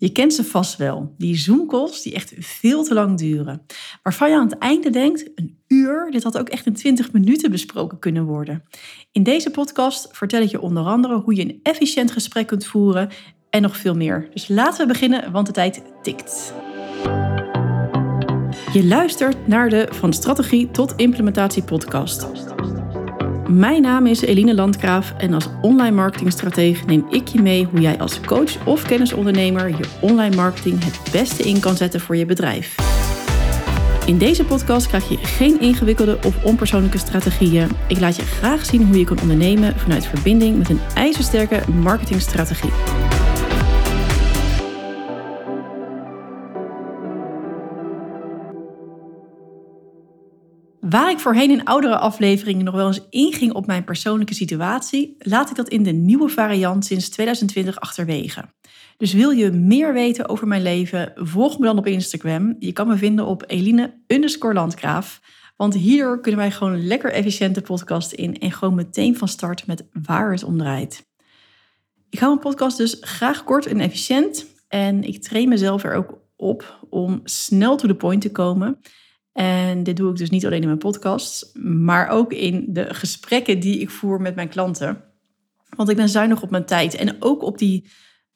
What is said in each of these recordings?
Je kent ze vast wel, die Zoom-calls die echt veel te lang duren. Waarvan je aan het einde denkt, een uur, dit had ook echt in 20 minuten besproken kunnen worden. In deze podcast vertel ik je onder andere hoe je een efficiënt gesprek kunt voeren en nog veel meer. Dus laten we beginnen, want de tijd tikt. Je luistert naar de Van Strategie tot Implementatie podcast. Mijn naam is Eline Landgraaf en als online marketingstratege neem ik je mee hoe jij als coach of kennisondernemer je online marketing het beste in kan zetten voor je bedrijf. In deze podcast krijg je geen ingewikkelde of onpersoonlijke strategieën. Ik laat je graag zien hoe je kan ondernemen vanuit verbinding met een ijzersterke marketingstrategie. Waar ik voorheen in oudere afleveringen nog wel eens inging op mijn persoonlijke situatie, laat ik dat in de nieuwe variant sinds 2020 achterwege. Dus wil je meer weten over mijn leven, volg me dan op Instagram. Je kan me vinden op Eline Landgraaf. Want hier kunnen wij gewoon lekker efficiënte podcast in en gewoon meteen van start met waar het om draait. Ik hou mijn podcast dus graag kort en efficiënt. En ik train mezelf er ook op om snel to the point te komen. En dit doe ik dus niet alleen in mijn podcast, maar ook in de gesprekken die ik voer met mijn klanten. Want ik ben zuinig op mijn tijd en ook op die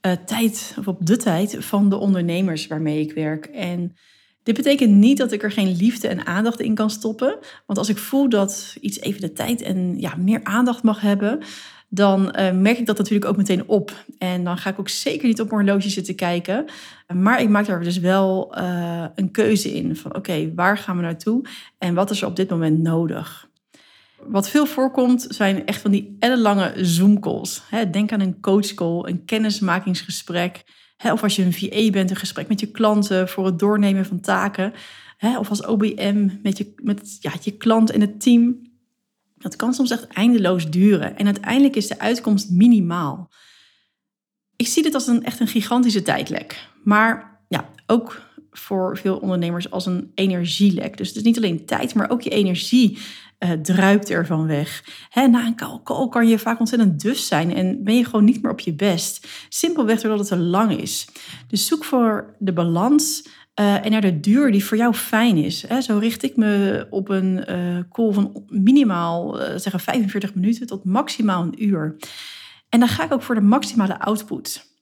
uh, tijd, of op de tijd van de ondernemers waarmee ik werk. En dit betekent niet dat ik er geen liefde en aandacht in kan stoppen. Want als ik voel dat iets even de tijd en ja, meer aandacht mag hebben, dan uh, merk ik dat natuurlijk ook meteen op. En dan ga ik ook zeker niet op mijn horloge zitten kijken. Maar ik maak daar dus wel uh, een keuze in van oké, waar gaan we naartoe en wat is er op dit moment nodig? Wat veel voorkomt zijn echt van die ellenlange Zoom-calls. Denk aan een coachcall, een kennismakingsgesprek. Of als je een VA bent, een gesprek met je klanten voor het doornemen van taken. Of als OBM met je, met, ja, je klant en het team. Dat kan soms echt eindeloos duren en uiteindelijk is de uitkomst minimaal. Ik zie dit als een echt een gigantische tijdlek, maar ja, ook voor veel ondernemers als een energielek. Dus het is niet alleen tijd, maar ook je energie uh, druipt ervan weg. Hè, na een call kan je vaak ontzettend dus zijn en ben je gewoon niet meer op je best. Simpelweg doordat het te lang is. Dus zoek voor de balans uh, en naar de duur die voor jou fijn is. Hè. Zo richt ik me op een uh, call van minimaal zeggen 45 minuten tot maximaal een uur. En dan ga ik ook voor de maximale output.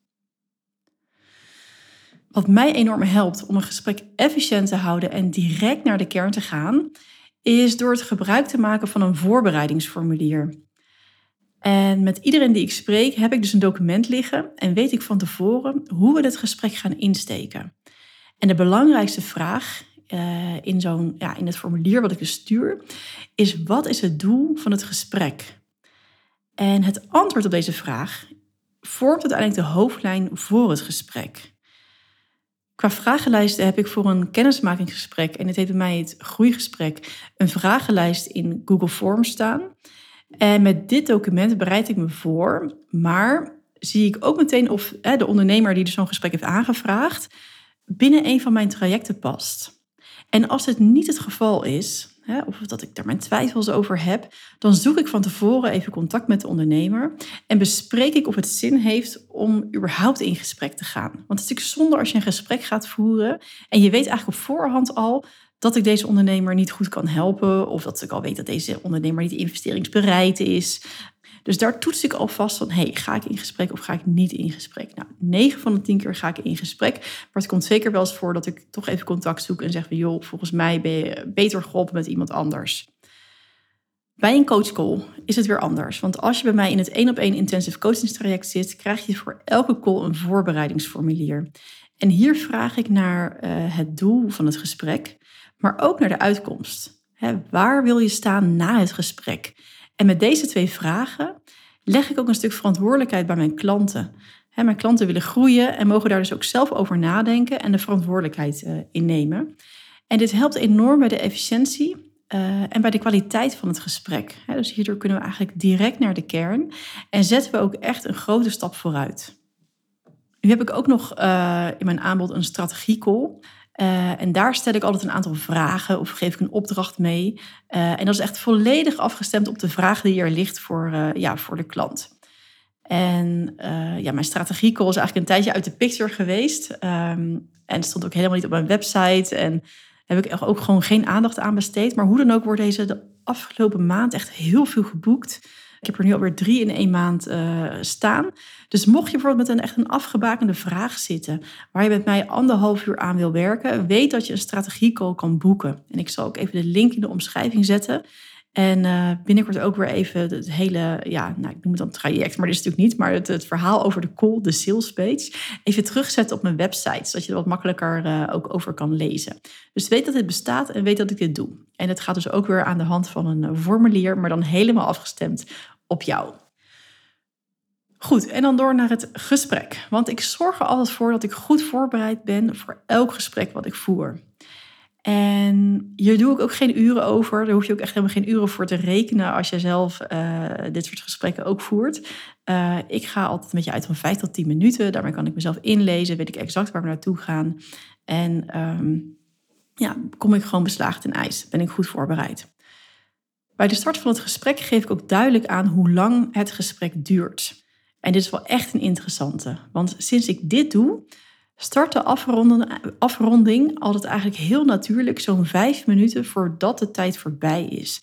Wat mij enorm helpt om een gesprek efficiënt te houden en direct naar de kern te gaan, is door het gebruik te maken van een voorbereidingsformulier. En met iedereen die ik spreek heb ik dus een document liggen en weet ik van tevoren hoe we het gesprek gaan insteken. En de belangrijkste vraag uh, in, zo'n, ja, in het formulier wat ik je stuur, is wat is het doel van het gesprek? En het antwoord op deze vraag vormt uiteindelijk de hoofdlijn voor het gesprek. Qua vragenlijsten heb ik voor een kennismakingsgesprek, en het heet bij mij het groeigesprek, een vragenlijst in Google Forms staan. En met dit document bereid ik me voor, maar zie ik ook meteen of hè, de ondernemer die dus zo'n gesprek heeft aangevraagd, binnen een van mijn trajecten past. En als het niet het geval is, hè, of dat ik daar mijn twijfels over heb, dan zoek ik van tevoren even contact met de ondernemer en bespreek ik of het zin heeft om überhaupt in gesprek te gaan. Want het is natuurlijk zonde als je een gesprek gaat voeren en je weet eigenlijk op voorhand al dat ik deze ondernemer niet goed kan helpen. Of dat ik al weet dat deze ondernemer niet investeringsbereid is. Dus daar toets ik alvast van, hey, ga ik in gesprek of ga ik niet in gesprek? Nou, 9 van de 10 keer ga ik in gesprek. Maar het komt zeker wel eens voor dat ik toch even contact zoek en zeg van, joh, volgens mij ben je beter geholpen met iemand anders. Bij een coachcall is het weer anders. Want als je bij mij in het één op één intensive coachingstraject zit, krijg je voor elke call een voorbereidingsformulier. En hier vraag ik naar uh, het doel van het gesprek, maar ook naar de uitkomst. waar wil je staan na het gesprek? En met deze twee vragen leg ik ook een stuk verantwoordelijkheid bij mijn klanten. mijn klanten willen groeien en mogen daar dus ook zelf over nadenken en de verantwoordelijkheid uh, in nemen. En dit helpt enorm bij de efficiëntie uh, en bij de kwaliteit van het gesprek. dus hierdoor kunnen we eigenlijk direct naar de kern en zetten we ook echt een grote stap vooruit. Nu heb ik ook nog uh, in mijn aanbod een strategiecall. Uh, en daar stel ik altijd een aantal vragen of geef ik een opdracht mee. Uh, en dat is echt volledig afgestemd op de vraag die er ligt voor, uh, ja, voor de klant. En ja, mijn strategiecall is eigenlijk een tijdje uit de picture geweest. Um, en stond ook helemaal niet op mijn website. En heb ik ook gewoon geen aandacht aan besteed. Maar hoe dan ook wordt deze de afgelopen maand echt heel veel geboekt. Ik heb er nu alweer drie in één maand uh, staan. Dus mocht je bijvoorbeeld met een echt een afgebakende vraag zitten, waar je met mij anderhalf uur aan wil werken, weet dat je een strategiecall kan boeken. En ik zal ook even de link in de omschrijving zetten. En uh, binnenkort ook weer even het hele, ja, nou, ik noem het dan traject, maar dat is natuurlijk niet, maar het, het verhaal over de call, de sales page, even terugzetten op mijn website, zodat je er wat makkelijker uh, ook over kan lezen. Dus weet dat dit bestaat en weet dat ik dit doe. En het gaat dus ook weer aan de hand van een formulier, maar dan helemaal afgestemd op jou. Goed, en dan door naar het gesprek. Want ik zorg er altijd voor dat ik goed voorbereid ben voor elk gesprek wat ik voer. En hier doe ik ook geen uren over. Daar hoef je ook echt helemaal geen uren voor te rekenen als je zelf uh, dit soort gesprekken ook voert. Uh, ik ga altijd met je uit van 5 tot 10 minuten. Daarmee kan ik mezelf inlezen, weet ik exact waar we naartoe gaan. En um, ja, kom ik gewoon beslaagd in ijs. Ben ik goed voorbereid. Bij de start van het gesprek geef ik ook duidelijk aan hoe lang het gesprek duurt. En dit is wel echt een interessante. Want sinds ik dit doe, start de afronding altijd eigenlijk heel natuurlijk, zo'n vijf minuten voordat de tijd voorbij is.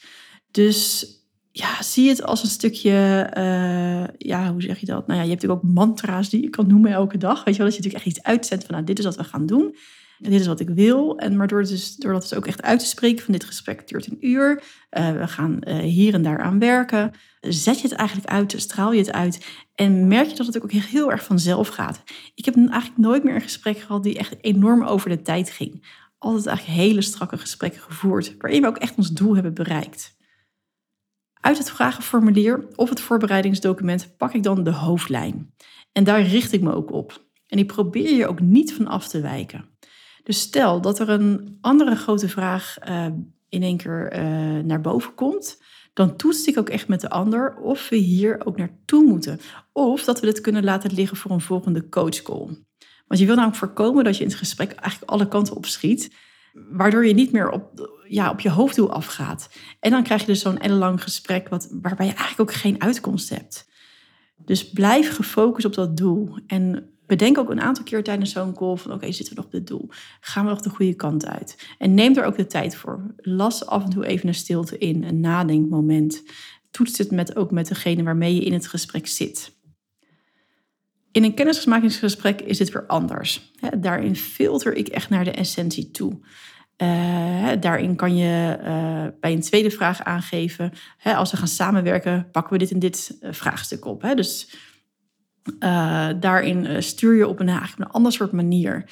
Dus ja, zie het als een stukje, uh, ja, hoe zeg je dat? Nou ja, je hebt natuurlijk ook mantra's die je kan noemen elke dag. Weet je wel, dat je natuurlijk echt iets uitzendt van, nou, dit is wat we gaan doen. En dit is wat ik wil. En maar door, dus, dat dus ook echt uit te spreken van dit gesprek duurt een uur. Uh, we gaan uh, hier en daar aan werken. Zet je het eigenlijk uit, straal je het uit. En merk je dat het ook heel erg vanzelf gaat. Ik heb eigenlijk nooit meer een gesprek gehad die echt enorm over de tijd ging. Altijd eigenlijk hele strakke gesprekken gevoerd, waarin we ook echt ons doel hebben bereikt. Uit het vragenformulier of het voorbereidingsdocument pak ik dan de hoofdlijn. En daar richt ik me ook op. En ik probeer je ook niet van af te wijken. Dus stel dat er een andere grote vraag uh, in één keer uh, naar boven komt, dan toets ik ook echt met de ander of we hier ook naartoe moeten. Of dat we dit kunnen laten liggen voor een volgende coachcall. Want je wil namelijk voorkomen dat je in het gesprek eigenlijk alle kanten op schiet, waardoor je niet meer op, ja, op je hoofddoel afgaat. En dan krijg je dus zo'n ellenlang gesprek wat, waarbij je eigenlijk ook geen uitkomst hebt. Dus blijf gefocust op dat doel. En bedenk ook een aantal keer tijdens zo'n call van oké, zitten we nog op het doel? Gaan we nog de goede kant uit? En neem er ook de tijd voor. Las af en toe even een stilte in, een nadenkmoment. Toets het met, ook met degene waarmee je in het gesprek zit. In een kennismakingsgesprek is dit weer anders. daarin filter ik echt naar de essentie toe. Uh, daarin kan je uh, bij een tweede vraag aangeven. Hè, als we gaan samenwerken, pakken we dit en dit uh, vraagstuk op. Hè? Dus daarin uh, stuur je op een, eigenlijk een ander soort manier.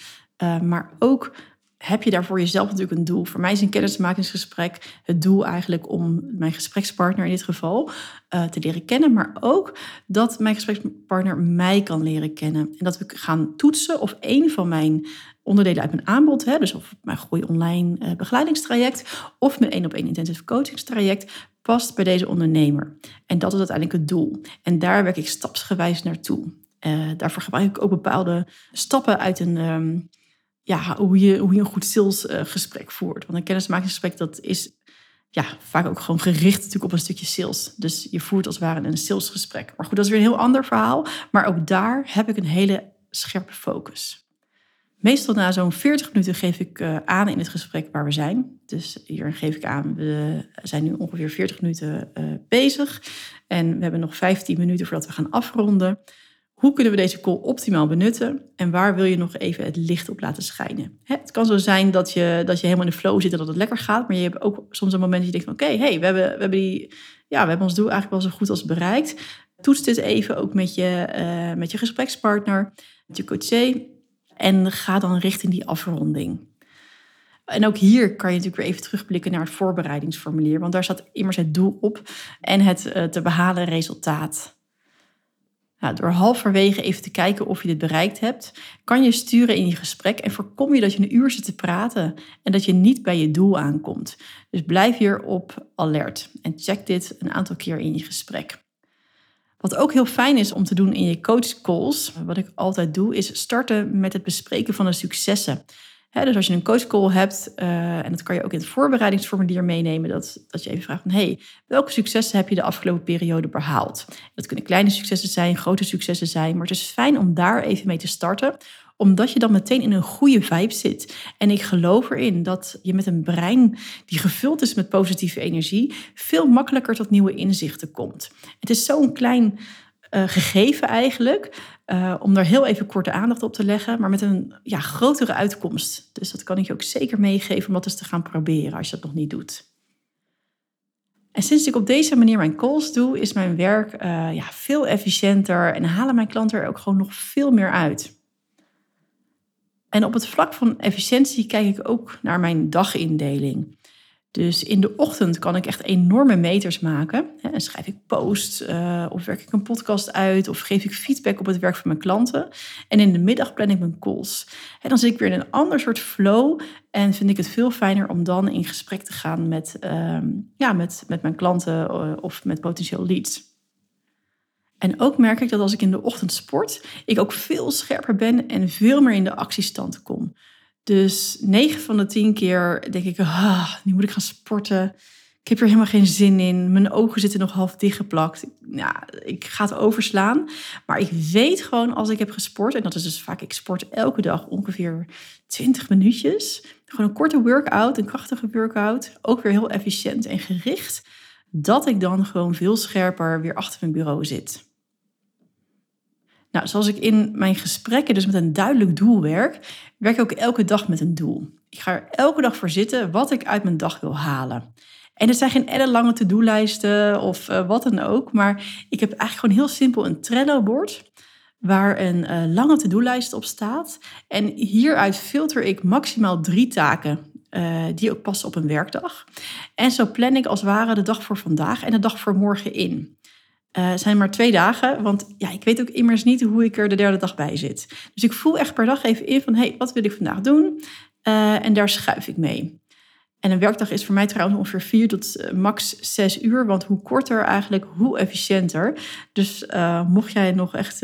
Uh, maar ook heb je daar voor jezelf natuurlijk een doel. Voor mij is een kennismakingsgesprek het doel eigenlijk om mijn gesprekspartner in dit geval te leren kennen. Maar ook dat mijn gesprekspartner mij kan leren kennen. En dat we gaan toetsen of een van mijn onderdelen uit mijn aanbod, hè, dus of mijn groei online begeleidingstraject of mijn één op één intensive coachingstraject, past bij deze ondernemer. En dat is uiteindelijk het doel. En daar werk ik stapsgewijs naartoe. Uh, daarvoor gebruik ik ook bepaalde stappen uit een, um, ja, hoe, je, hoe je een goed salesgesprek voert. Want een kennismakingsgesprek dat is ja, vaak ook gewoon gericht natuurlijk op een stukje sales. Dus je voert als het ware een salesgesprek. Maar goed, dat is weer een heel ander verhaal. Maar ook daar heb ik een hele scherpe focus. Meestal na zo'n 40 minuten geef ik uh, aan in het gesprek waar we zijn. Dus hier geef ik aan, we zijn nu ongeveer 40 minuten uh, bezig. En we hebben nog 15 minuten voordat we gaan afronden. Hoe kunnen we deze call optimaal benutten? En waar wil je nog even het licht op laten schijnen? Het kan zo zijn dat je, dat je helemaal in de flow zit en dat het lekker gaat. Maar je hebt ook soms een moment dat je denkt oké, hey, we, hebben, we, hebben die, ja, we hebben ons doel eigenlijk wel zo goed als bereikt. Toets dit even ook met je, uh, met je gesprekspartner, met je coachee en ga dan richting die afronding. En ook hier kan je natuurlijk weer even terugblikken naar het voorbereidingsformulier, want daar staat immers het doel op en het uh, te behalen resultaat. Nou, door halverwege even te kijken of je dit bereikt hebt, kan je sturen in je gesprek en voorkom je dat je een uur zit te praten en dat je niet bij je doel aankomt. Dus blijf hier op alert en check dit een aantal keer in je gesprek. Wat ook heel fijn is om te doen in je coachcalls, wat ik altijd doe, is starten met het bespreken van de successen. Dus als je een coachcall hebt, uh, en dat kan je ook in het voorbereidingsformulier meenemen, dat, dat je even vraagt van, hey, welke successen heb je de afgelopen periode behaald? Dat kunnen kleine successen zijn, grote successen zijn, maar het is fijn om daar even mee te starten, omdat je dan meteen in een goede vibe zit. En ik geloof erin dat je met een brein die gevuld is met positieve energie, veel makkelijker tot nieuwe inzichten komt. Het is zo'n klein uh, gegeven eigenlijk, uh, om daar heel even korte aandacht op te leggen, maar met een ja, grotere uitkomst. Dus dat kan ik je ook zeker meegeven om dat eens te gaan proberen als je dat nog niet doet. En sinds ik op deze manier mijn calls doe, is mijn werk uh, ja, veel efficiënter en halen mijn klanten er ook gewoon nog veel meer uit. En op het vlak van efficiëntie kijk ik ook naar mijn dagindeling. Dus in de ochtend kan ik echt enorme meters maken. En schrijf ik posts, uh, of werk ik een podcast uit, of geef ik feedback op het werk van mijn klanten. En in de middag plan ik mijn calls. En dan zit ik weer in een ander soort flow en vind ik het veel fijner om dan in gesprek te gaan met, uh, ja, met, met mijn klanten uh, of met potentieel leads. En ook merk ik dat als ik in de ochtend sport, ik ook veel scherper ben en veel meer in de actiestand kom. Dus 9 van de 10 keer denk ik, ah, nu moet ik gaan sporten. Ik heb er helemaal geen zin in. Mijn ogen zitten nog half dichtgeplakt. Ja, ik ga het overslaan. Maar ik weet gewoon als ik heb gesport, en dat is dus vaak, ik sport elke dag ongeveer 20 minuutjes. Gewoon een korte workout, een krachtige workout. Ook weer heel efficiënt en gericht. Dat ik dan gewoon veel scherper weer achter mijn bureau zit. Nou, zoals ik in mijn gesprekken dus met een duidelijk doel werk, werk ik ook elke dag met een doel. Ik ga er elke dag voor zitten wat ik uit mijn dag wil halen. En het zijn geen ellenlange to-do-lijsten of uh, wat dan ook, maar ik heb eigenlijk gewoon heel simpel een Trello-bord waar een uh, lange to-do-lijst op staat. En hieruit filter ik maximaal drie taken uh, die ook passen op een werkdag. En zo plan ik als het ware de dag voor vandaag en de dag voor morgen in. Uh, zijn maar twee dagen, want ja, ik weet ook immers niet hoe ik er de derde dag bij zit. Dus ik voel echt per dag even in van, hé, hey, wat wil ik vandaag doen? Uh, en daar schuif ik mee. En een werkdag is voor mij trouwens ongeveer vier tot uh, max zes uur, want hoe korter eigenlijk, hoe efficiënter. Dus mocht jij nog echt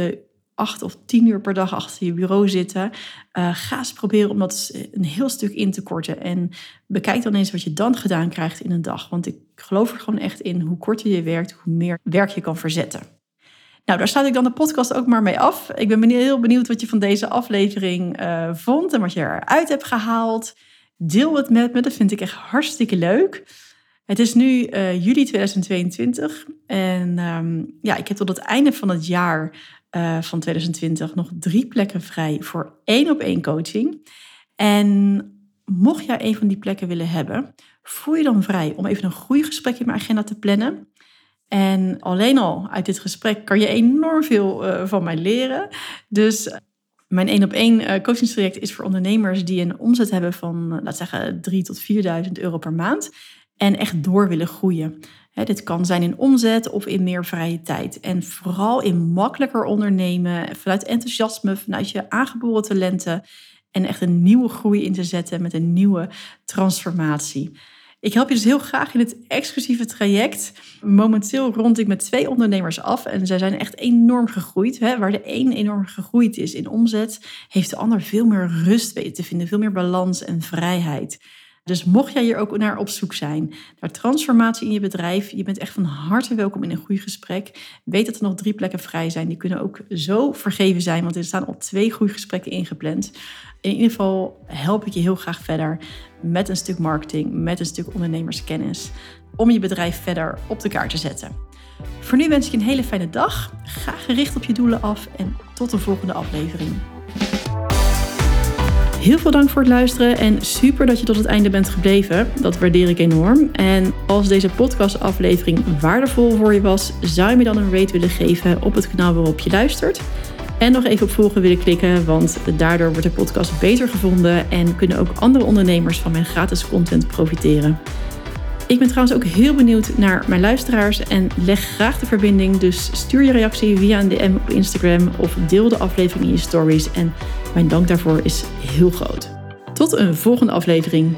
acht of tien uur per dag achter je bureau zitten. Uh, ga eens proberen om dat een heel stuk in te korten. En bekijk dan eens wat je dan gedaan krijgt in een dag. Want ik geloof er gewoon echt in, hoe korter je werkt, hoe meer werk je kan verzetten. Nou, daar sluit ik dan de podcast ook maar mee af. Ik ben heel benieuwd wat je van deze aflevering uh, vond en wat je eruit hebt gehaald. Deel het met me, dat vind ik echt hartstikke leuk. Het is nu uh, juli 2022 en um, ja, ik heb tot het einde van het jaar uh, van 2020 nog drie plekken vrij voor één op één coaching. En mocht jij een van die plekken willen hebben, voel je dan vrij om even een goede gesprek in mijn agenda te plannen. En alleen al uit dit gesprek kan je enorm veel uh, van mij leren. Dus mijn één op één coachingstraject is voor ondernemers die een omzet hebben van, laten zeggen, 3.000 tot 4.000 euro per maand. En echt door willen groeien dit kan zijn in omzet of in meer vrije tijd. En vooral in makkelijker ondernemen, vanuit enthousiasme, vanuit je aangeboren talenten. En echt een nieuwe groei in te zetten met een nieuwe transformatie. Ik help je dus heel graag in het exclusieve traject. Momenteel rond ik met twee ondernemers af en zij zijn echt enorm gegroeid. Hè. Waar de een enorm gegroeid is in omzet, heeft de ander veel meer rust weten te vinden, veel meer balans en vrijheid. Dus mocht jij hier ook naar op zoek zijn, naar transformatie in je bedrijf, je bent echt van harte welkom in een goed gesprek. Weet dat er nog drie plekken vrij zijn. Die kunnen ook zo vergeven zijn, want er staan al twee goede gesprekken ingepland. In ieder geval help ik je heel graag verder met een stuk marketing, met een stuk ondernemerskennis, om je bedrijf verder op de kaart te zetten. Voor nu wens ik je een hele fijne dag. Ga gericht op je doelen af en tot de volgende aflevering. Heel veel dank voor het luisteren en super dat je tot het einde bent gebleven. Dat waardeer ik enorm. En als deze podcastaflevering waardevol voor je was, zou je me dan een rate willen geven op het kanaal waarop je luistert. En nog even op volgen willen klikken, want daardoor wordt de podcast beter gevonden en kunnen ook andere ondernemers van mijn gratis content profiteren. Ik ben trouwens ook heel benieuwd naar mijn luisteraars en leg graag de verbinding. Dus stuur je reactie via een DM op Instagram of deel de aflevering in je stories. En mijn dank daarvoor is heel groot. Tot een volgende aflevering.